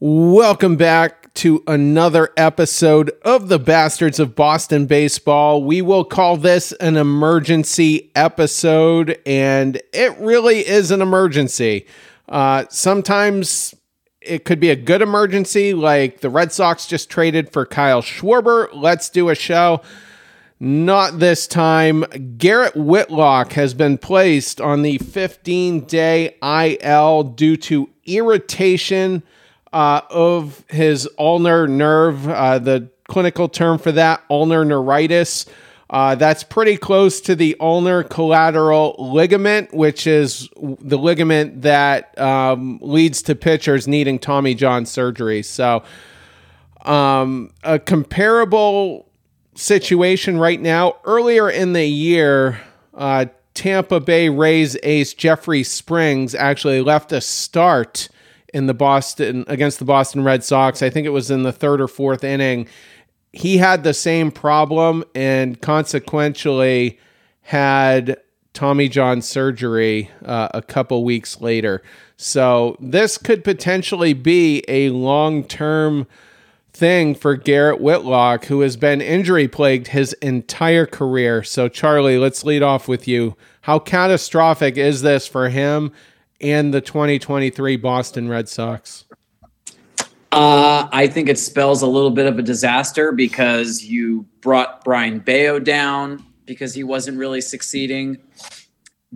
Welcome back to another episode of the Bastards of Boston Baseball. We will call this an emergency episode, and it really is an emergency. Uh, sometimes it could be a good emergency, like the Red Sox just traded for Kyle Schwarber. Let's do a show. Not this time. Garrett Whitlock has been placed on the 15 day IL due to irritation uh, of his ulnar nerve. Uh, the clinical term for that, ulnar neuritis. Uh, that's pretty close to the ulnar collateral ligament, which is the ligament that um, leads to pitchers needing Tommy John surgery. So, um, a comparable situation right now. Earlier in the year, uh, Tampa Bay Rays ace Jeffrey Springs actually left a start in the Boston against the Boston Red Sox. I think it was in the third or fourth inning. He had the same problem and consequentially had Tommy John surgery uh, a couple weeks later. So this could potentially be a long term thing for Garrett Whitlock, who has been injury plagued his entire career. So, Charlie, let's lead off with you. How catastrophic is this for him and the 2023 Boston Red Sox? Uh, I think it spells a little bit of a disaster because you brought Brayan Bello down because he wasn't really succeeding.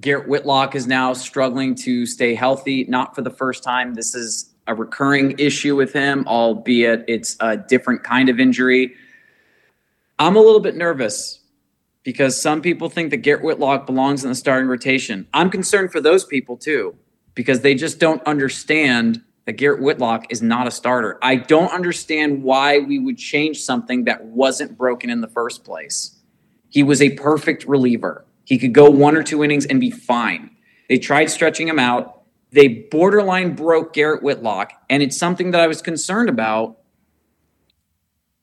Garrett Whitlock is now struggling to stay healthy, not for the first time. This is a recurring issue with him, albeit it's a different kind of injury. I'm a little bit nervous because some people think that Garrett Whitlock belongs in the starting rotation. I'm concerned for those people too because they just don't understand that Garrett Whitlock is not a starter. I don't understand why we would change something that wasn't broken in the first place. He was a perfect reliever. He could go one or two innings and be fine. They tried stretching him out. They borderline broke Garrett Whitlock, and it's something that I was concerned about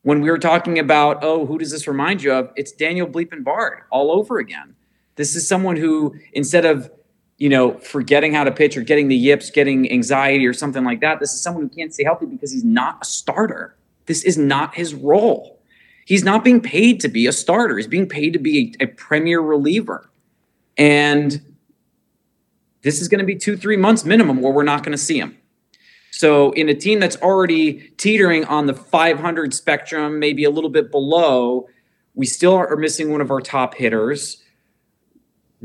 when we were talking about, oh, who does this remind you of? It's Daniel Bleepin Bard all over again. This is someone who, instead of you know, forgetting how to pitch or getting the yips, getting anxiety or something like that, this is someone who can't stay healthy because he's not a starter. This is not his role. He's not being paid to be a starter. He's being paid to be a, a premier reliever. And this is going to be two, three months minimum where we're not going to see him. So, in a team that's already teetering on the 500 spectrum, maybe a little bit below, we still are missing one of our top hitters.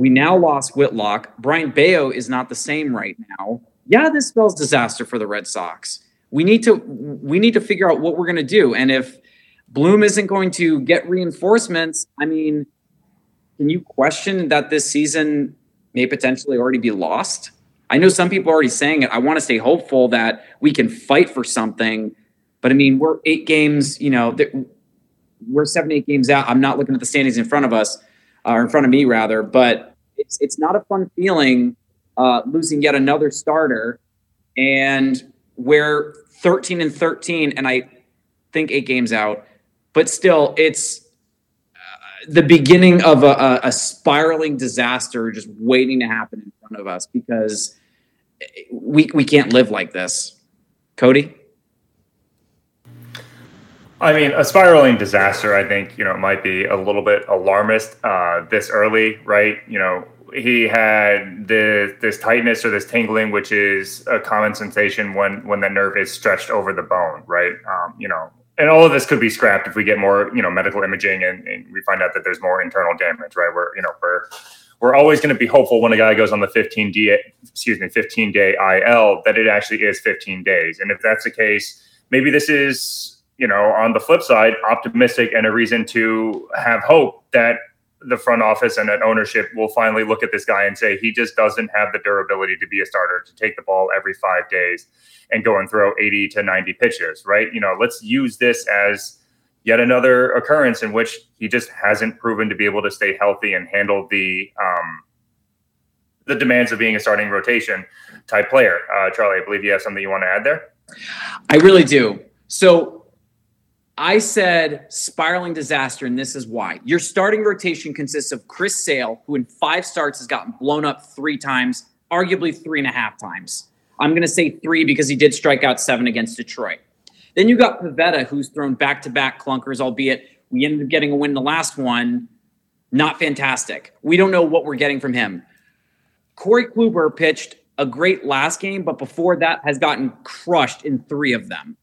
We now lost Whitlock. Brayan Bello is not the same right now. Yeah, this spells disaster for the Red Sox. We need to we need to figure out what we're going to do. And if Bloom isn't going to get reinforcements, I mean, can you question that this season may potentially already be lost. I know some people are already saying it. I want to stay hopeful that we can fight for something. But I mean, we're eight games, you know, we're seven, eight games out. I'm not looking at the standings in front of us, or in front of me rather, but it's, it's not a fun feeling uh, losing yet another starter. And we're 13 and 13, and I think eight games out. But still, it's the beginning of a, a, spiraling disaster just waiting to happen in front of us because we we can't live like this. Cody. I mean, a spiraling disaster. I think you know might be a little bit alarmist uh, this early, right? You know, he had the this tightness or this tingling, which is a common sensation when when the nerve is stretched over the bone, right? Um, you know, and all of this could be scrapped if we get more, you know, medical imaging and, and we find out that there's more internal damage, right? We're, you know, we're we're always going to be hopeful when a guy goes on the 15 d excuse me, 15 day IL that it actually is 15 days. And if that's the case, maybe this is, you know, on the flip side, optimistic and a reason to have hope that the front office and an ownership will finally look at this guy and say he just doesn't have the durability to be a starter to take the ball every five days and go and throw 80 to 90 pitches, right? You know, let's use this as yet another occurrence in which he just hasn't proven to be able to stay healthy and handle the um, the demands of being a starting rotation type player. Uh, Charlie, I believe you have something you want to add there. I really do. So I said spiraling disaster, and this is why. Your starting rotation consists of Chris Sale, who in five starts has gotten blown up three times, arguably three and a half times. I'm going to say three because he did strike out seven against Detroit. Then you got Pivetta, who's thrown back to back clunkers, albeit we ended up getting a win the last one. Not fantastic. We don't know what we're getting from him. Corey Kluber pitched a great last game, but before that has gotten crushed in three of them.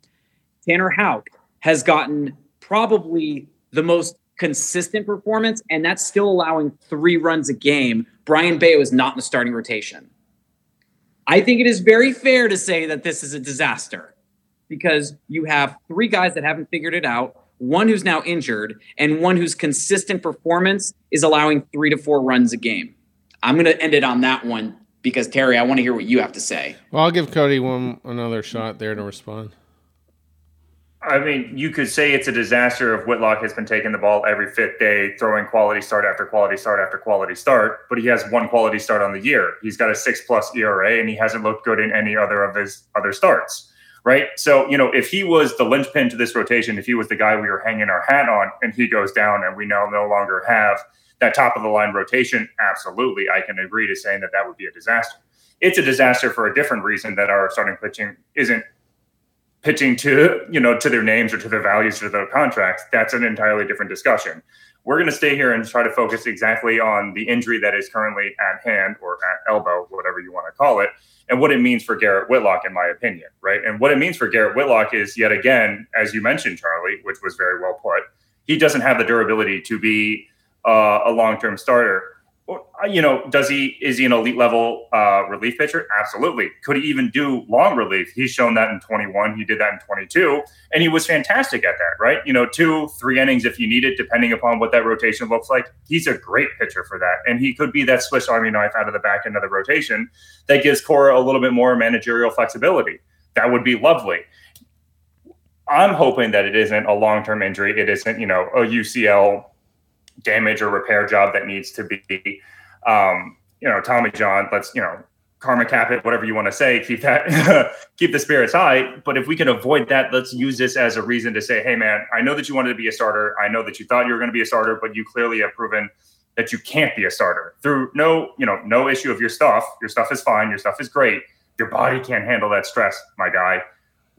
Tanner Houck has gotten probably the most consistent performance, and that's still allowing three runs a game. Brayan Bello is not in the starting rotation. I think it is very fair to say that this is a disaster because you have three guys that haven't figured it out, one who's now injured, and one whose consistent performance is allowing three to four runs a game. I'm going to end it on that one because Terry, I want to hear what you have to say. Well, I'll give Cody one another shot there to respond. I mean, you could say it's a disaster if Whitlock has been taking the ball every fifth day, throwing quality start after quality start after quality start, but he has one quality start on the year. He's got a six plus ERA and he hasn't looked good in any other of his other starts. Right. So, you know, if he was the linchpin to this rotation, if he was the guy we were hanging our hat on and he goes down and we now no longer have that top of the line rotation, absolutely, I can agree to saying that that would be a disaster. It's a disaster for a different reason that our starting pitching isn't pitching to you know to their names or to their values or their contracts that's an entirely different discussion. We're going to stay here and try to focus exactly on the injury that is currently at hand or at elbow whatever you want to call it and what it means for garrett whitlock in my opinion right? And what it means for garrett whitlock is yet again as you mentioned charlie which was very well put he doesn't have the durability to be uh, a long-term starter you know, does he is he an elite level uh, relief pitcher? Absolutely. Could he even do long relief? He's shown that in 21. He did that in 22, and he was fantastic at that. Right? You know, two, three innings if you need it, depending upon what that rotation looks like. He's a great pitcher for that, and he could be that Swiss Army knife out of the back end of the rotation that gives Cora a little bit more managerial flexibility. That would be lovely. I'm hoping that it isn't a long term injury. It isn't, you know, a UCL damage or repair job that needs to be, um, you know, Tommy John. Let's you know, karma cap it, whatever you want to say. Keep that, keep the spirits high. But if we can avoid that, let's use this as a reason to say, hey, man, I know that you wanted to be a starter. I know that you thought you were going to be a starter, but you clearly have proven that you can't be a starter through no, you know, no issue of your stuff. Your stuff is fine. Your stuff is great. Your body can't handle that stress, my guy.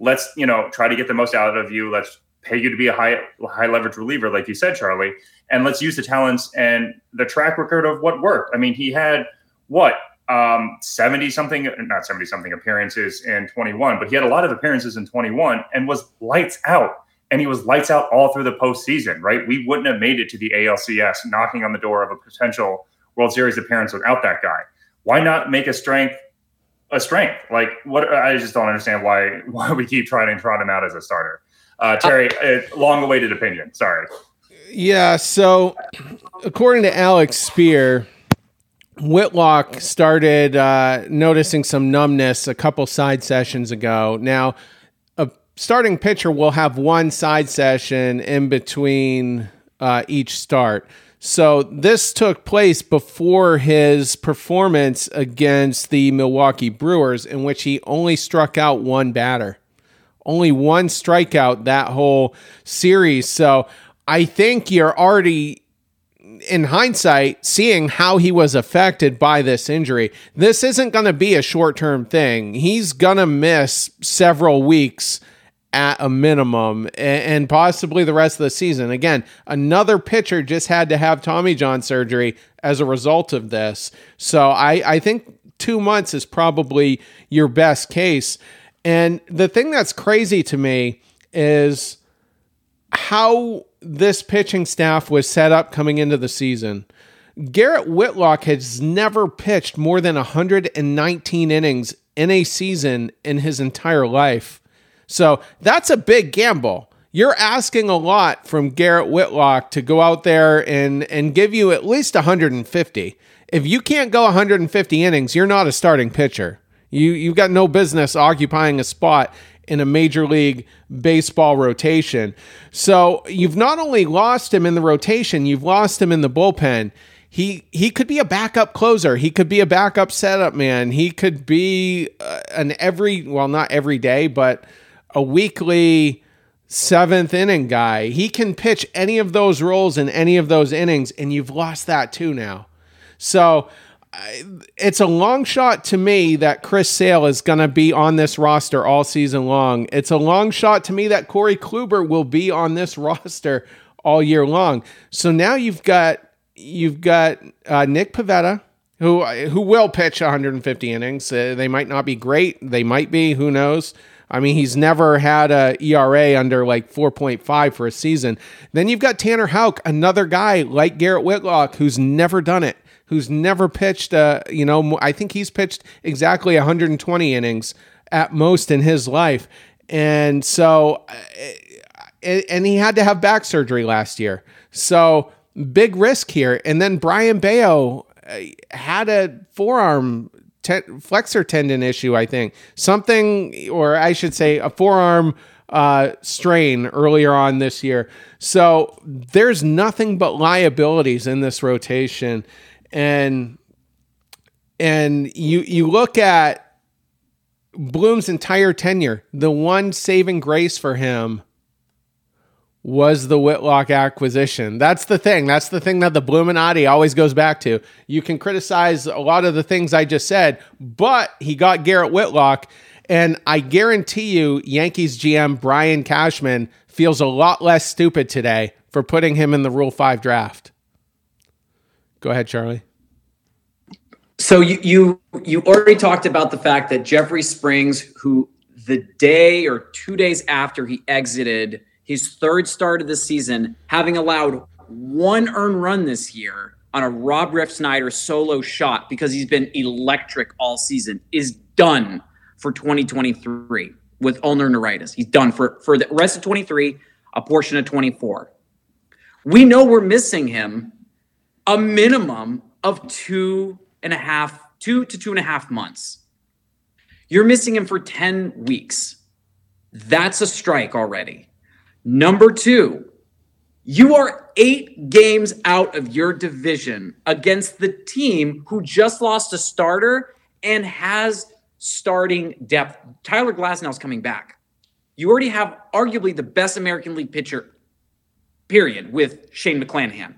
Let's, you know, try to get the most out of you. Let's pay you to be a high high leverage reliever, like you said, Charlie, and let's use the talents and the track record of what worked. I mean, he had what um, 70 something, not 70 something appearances in 21, but he had a lot of appearances in 21 and was lights out. And he was lights out all through the postseason, right? We wouldn't have made it to the ALCS knocking on the door of a potential World Series appearance without that guy. Why not make a strength a strength? Like what I just don't understand why why we keep trying to trot him out as a starter. Uh, Terry, uh, long awaited opinion. Sorry. Yeah. So, according to Alex Speier, Whitlock started uh, noticing some numbness a couple side sessions ago. Now, a starting pitcher will have one side session in between uh, each start. So this took place before his performance against the Milwaukee Brewers, in which he only struck out one batter only one strikeout that whole series. So I think you're already in hindsight, seeing how he was affected by this injury, this isn't going to be a short term thing. He's going to miss several weeks at a minimum and possibly the rest of the season. Again, another pitcher just had to have Tommy John surgery as a result of this. So I, I think two months is probably your best case. And the thing that's crazy to me is how this pitching staff was set up coming into the season. Garrett Whitlock has never pitched more than 119 innings in a season in his entire life. So that's a big gamble. You're asking a lot from Garrett Whitlock to go out there and, and give you at least 150. If you can't go 150 innings, you're not a starting pitcher. You you've got no business occupying a spot in a major league baseball rotation. So you've not only lost him in the rotation, you've lost him in the bullpen. He he could be a backup closer. He could be a backup setup man. He could be uh, an every well not every day, but a weekly seventh inning guy. He can pitch any of those roles in any of those innings, and you've lost that too now. So it's a long shot to me that Chris Sale is going to be on this roster all season long. It's a long shot to me that Corey Kluber will be on this roster all year long. So now you've got you've got uh, Nick Pivetta who who will pitch 150 innings. Uh, they might not be great. They might be. Who knows? I mean, he's never had a ERA under like 4.5 for a season. Then you've got Tanner Houck, another guy like Garrett Whitlock, who's never done it who's never pitched, uh, you know, I think he's pitched exactly 120 innings at most in his life. And so, uh, and he had to have back surgery last year. So, big risk here. And then Brayan Bello uh, had a forearm flexor tendon issue, I think. Something, or I should say, a forearm uh, strain earlier on this year. So there's nothing but liabilities in this rotation and and you you look at Bloom's entire tenure, the one saving grace for him was the Whitlock acquisition. That's the thing. That's the thing that the Illuminati always goes back to. You can criticize a lot of the things I just said, but he got Garrett Whitlock. And I guarantee you, Yankees GM Brian Cashman feels a lot less stupid today for putting him in the Rule 5 draft. Go ahead, Charlie. So you you you already talked about the fact that Jeffrey Springs, who the day or two days after he exited his third start of the season, having allowed one earned run this year on a Rob Refsnyder solo shot because he's been electric all season, is done for 2023 with ulnar neuritis. He's done for for the rest of 23, a portion of 24. We know we're missing him a minimum of two and a half, two to two and a half months. You're missing him for 10 weeks. That's a strike already. Number two, you are eight games out of your division against the team who just lost a starter and has starting depth. Tyler Glasnow's coming back. You already have arguably the best American League pitcher, period, with Shane McClanahan.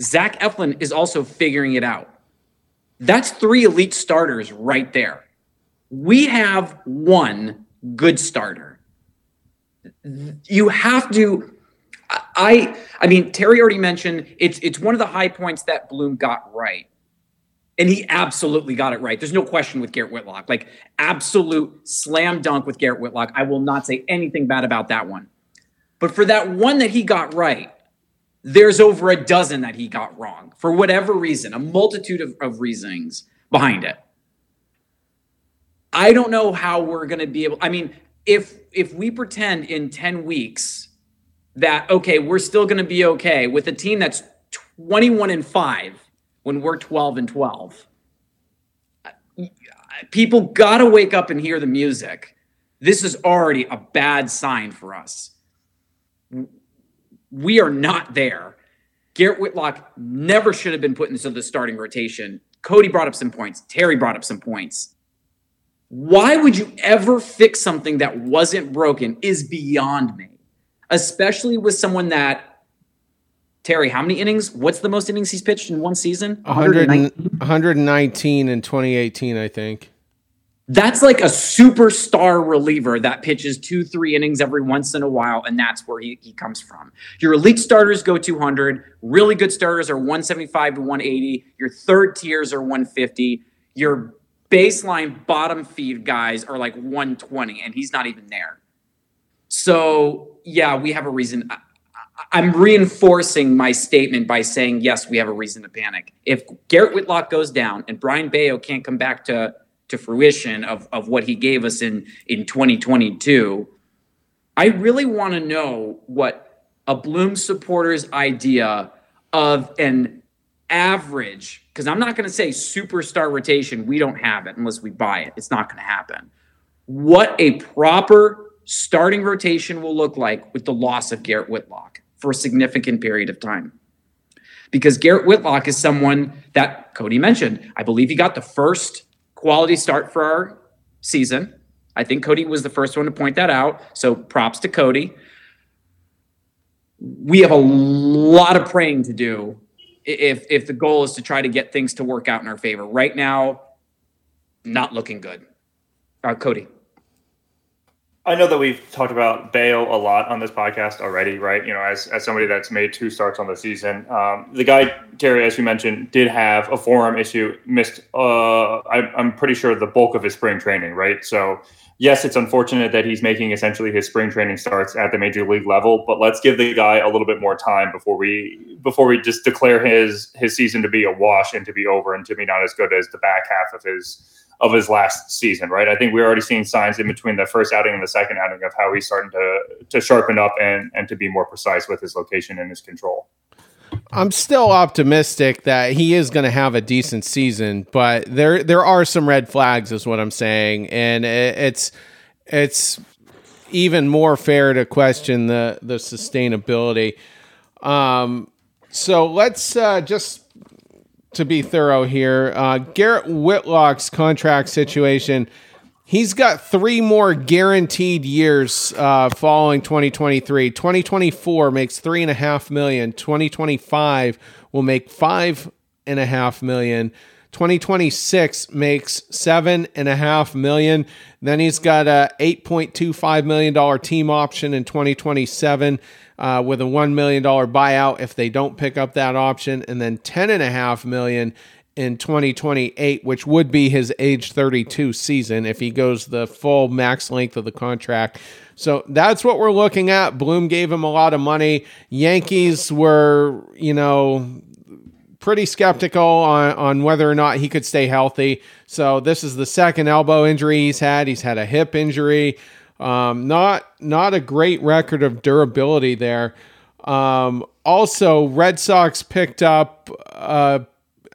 Zach Eflin is also figuring it out. That's three elite starters right there. We have one good starter. You have to I I mean Terry already mentioned it's it's one of the high points that Bloom got right. And he absolutely got it right. There's no question with Garrett Whitlock. Like absolute slam dunk with Garrett Whitlock. I will not say anything bad about that one. But for that one that he got right, there's over a dozen that he got wrong for whatever reason, a multitude of, of reasonings behind it. I don't know how we're going to be able. I mean, if if we pretend in 10 weeks that okay, we're still going to be okay with a team that's 21 and 5 when we're 12 and 12. People got to wake up and hear the music. This is already a bad sign for us we are not there. Garrett Whitlock never should have been put into the starting rotation. Cody brought up some points. Terry brought up some points. Why would you ever fix something that wasn't broken is beyond me, especially with someone that Terry, how many innings? What's the most innings he's pitched in one season? 119, 119 in 2018, I think. That's like a superstar reliever that pitches two, three innings every once in a while, and that's where he, he comes from. Your elite starters go 200. Really good starters are 175 to 180. Your third tiers are 150. Your baseline bottom feed guys are like 120, and he's not even there. So, yeah, we have a reason. I'm reinforcing my statement by saying, yes, we have a reason to panic. If Garrett Whitlock goes down and Brayan Bello can't come back to to fruition of, of what he gave us in, in 2022, I really want to know what a Bloom supporter's idea of an average, because I'm not going to say superstar rotation, we don't have it unless we buy it. It's not going to happen. What a proper starting rotation will look like with the loss of Garrett Whitlock for a significant period of time. Because Garrett Whitlock is someone that Cody mentioned. I believe he got the first quality start for our season. I think Cody was the first one to point that out. So props to Cody. We have a lot of praying to do if if the goal is to try to get things to work out in our favor. Right now, not looking good. Uh, Cody. I know that we've talked about Bello a lot on this podcast already, right? You know, as, as somebody that's made two starts on the season, um, the guy Terry, as you mentioned, did have a forearm issue. Missed, uh, I, I'm pretty sure the bulk of his spring training, right? So, yes, it's unfortunate that he's making essentially his spring training starts at the major league level, but let's give the guy a little bit more time before we before we just declare his his season to be a wash and to be over and to be not as good as the back half of his of his last season, right? I think we're already seeing signs in between the first outing and the second outing of how he's starting to to sharpen up and and to be more precise with his location and his control. I'm still optimistic that he is going to have a decent season, but there there are some red flags, is what I'm saying, and it's it's even more fair to question the the sustainability. Um, so let's uh, just to be thorough here, uh, Garrett Whitlock's contract situation. He's got three more guaranteed years uh, following 2023. 2024 makes three and a half million. 2025 will make five and a half million. 2026 makes seven and a half million. Then he's got a 8.25 million dollar team option in 2027 uh, with a $1 million buyout if they don't pick up that option, and then 10.5 million in 2028, which would be his age 32 season if he goes the full max length of the contract. So that's what we're looking at. Bloom gave him a lot of money. Yankees were, you know, pretty skeptical on, on whether or not he could stay healthy. So this is the second elbow injury he's had. He's had a hip injury. Um, not not a great record of durability there. Um, also, Red Sox picked up. Uh,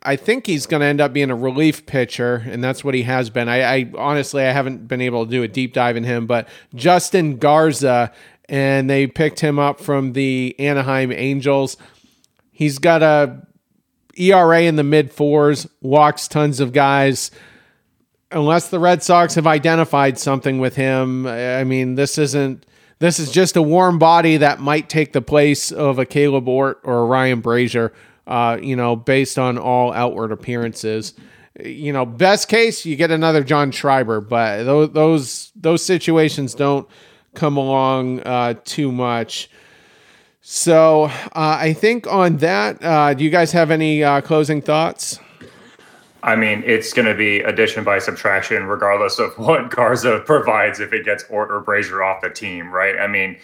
I think he's going to end up being a relief pitcher, and that's what he has been. I, I, honestly I haven't been able to do a deep dive in him, but Justin Garza, and they picked him up from the Anaheim Angels. He's got a ERA in the mid fours, walks tons of guys unless the Red Sox have identified something with him, I mean, this isn't. This is just a warm body that might take the place of a Kaleb Ort or a Ryan Brasier, Uh, you know, based on all outward appearances. You know, best case you get another John Schreiber, but those those those situations don't come along uh, too much. So uh, I think on that, uh, do you guys have any uh, closing thoughts? I mean, it's going to be addition by subtraction, regardless of what Garza provides if it gets Ort or Brasier off the team, right? I mean,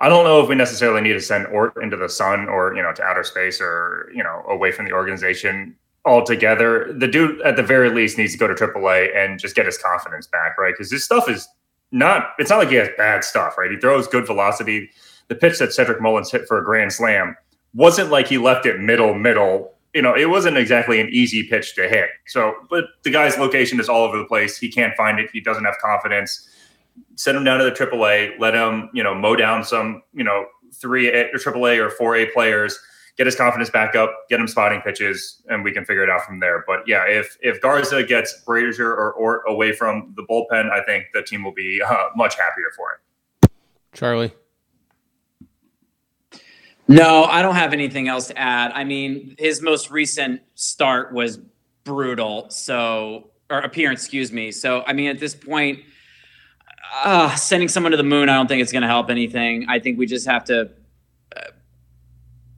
I don't know if we necessarily need to send Ort into the sun or, you know, to outer space or, you know, away from the organization altogether. The dude, at the very least, needs to go to AAA and just get his confidence back, right? Because this stuff is not, it's not like he has bad stuff, right? He throws good velocity. The pitch that Cedric Mullins hit for a grand slam wasn't like he left it middle, middle you know, it wasn't exactly an easy pitch to hit. So, but the guy's location is all over the place. He can't find it. He doesn't have confidence. Send him down to the AAA. Let him, you know, mow down some, you know, three A, or AAA or four A players. Get his confidence back up. Get him spotting pitches, and we can figure it out from there. But yeah, if if Garza gets Brasier or Ort away from the bullpen, I think the team will be uh, much happier for it. Charlie. No, I don't have anything else to add. I mean, his most recent start was brutal. So, or appearance, excuse me. So, I mean, at this point, uh, sending someone to the moon, I don't think it's going to help anything. I think we just have to uh,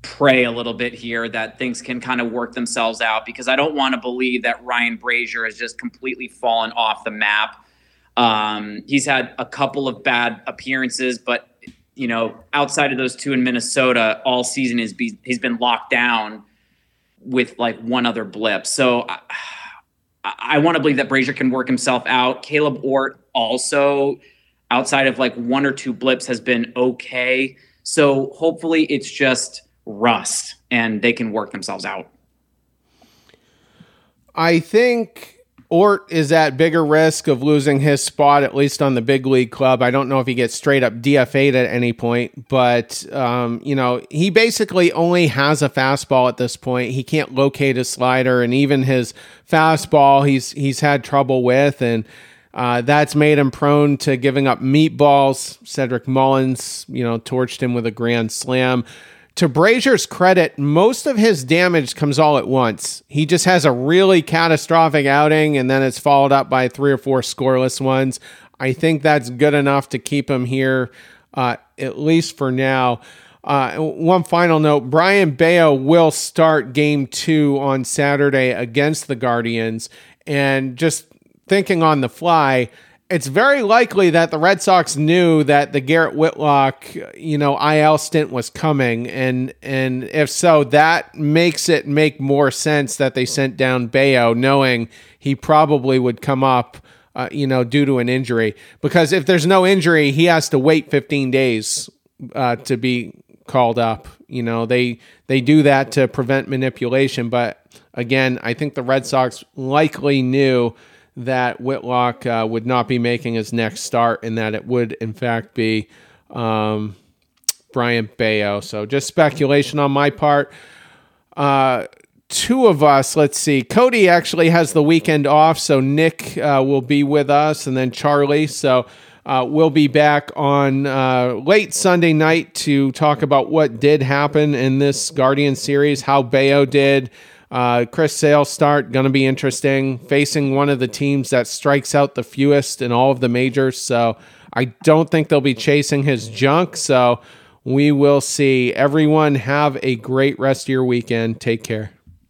pray a little bit here that things can kind of work themselves out because I don't want to believe that Ryan Brasier has just completely fallen off the map. Um, he's had a couple of bad appearances, but you know, outside of those two in Minnesota, all season is be, he's been locked down with like one other blip. So I, I want to believe that Brasier can work himself out. Kaleb Ort also, outside of like one or two blips, has been okay. So hopefully it's just rust and they can work themselves out. I think Ort is at bigger risk of losing his spot, at least on the big league club. I don't know if he gets straight up DFA'd at any point, but, um, you know, he basically only has a fastball at this point. He can't locate his slider, and even his fastball, he's, he's had trouble with. And, uh, that's made him prone to giving up meatballs. Cedric Mullins, you know, torched him with a grand slam. To Brasier's credit, most of his damage comes all at once. He just has a really catastrophic outing and then it's followed up by three or four scoreless ones. I think that's good enough to keep him here, uh, at least for now. Uh, one final note Brayan Bello will start game two on Saturday against the Guardians. And just thinking on the fly, it's very likely that the Red Sox knew that the Garrett Whitlock, you know, IL stint was coming, and and if so, that makes it make more sense that they sent down Bello, knowing he probably would come up, uh, you know, due to an injury. Because if there's no injury, he has to wait 15 days uh, to be called up. You know, they they do that to prevent manipulation, but again, I think the Red Sox likely knew that Whitlock uh, would not be making his next start and that it would, in fact, be um, Brayan Bello. So just speculation on my part. Uh, two of us, let's see. Cody actually has the weekend off, so Nick uh, will be with us, and then Charlie. So uh, we'll be back on uh, late Sunday night to talk about what did happen in this Guardian series, how Bello did. Uh, Chris Sale start going to be interesting, facing one of the teams that strikes out the fewest in all of the majors. So I don't think they'll be chasing his junk. So we will see. Everyone have a great rest of your weekend. Take care.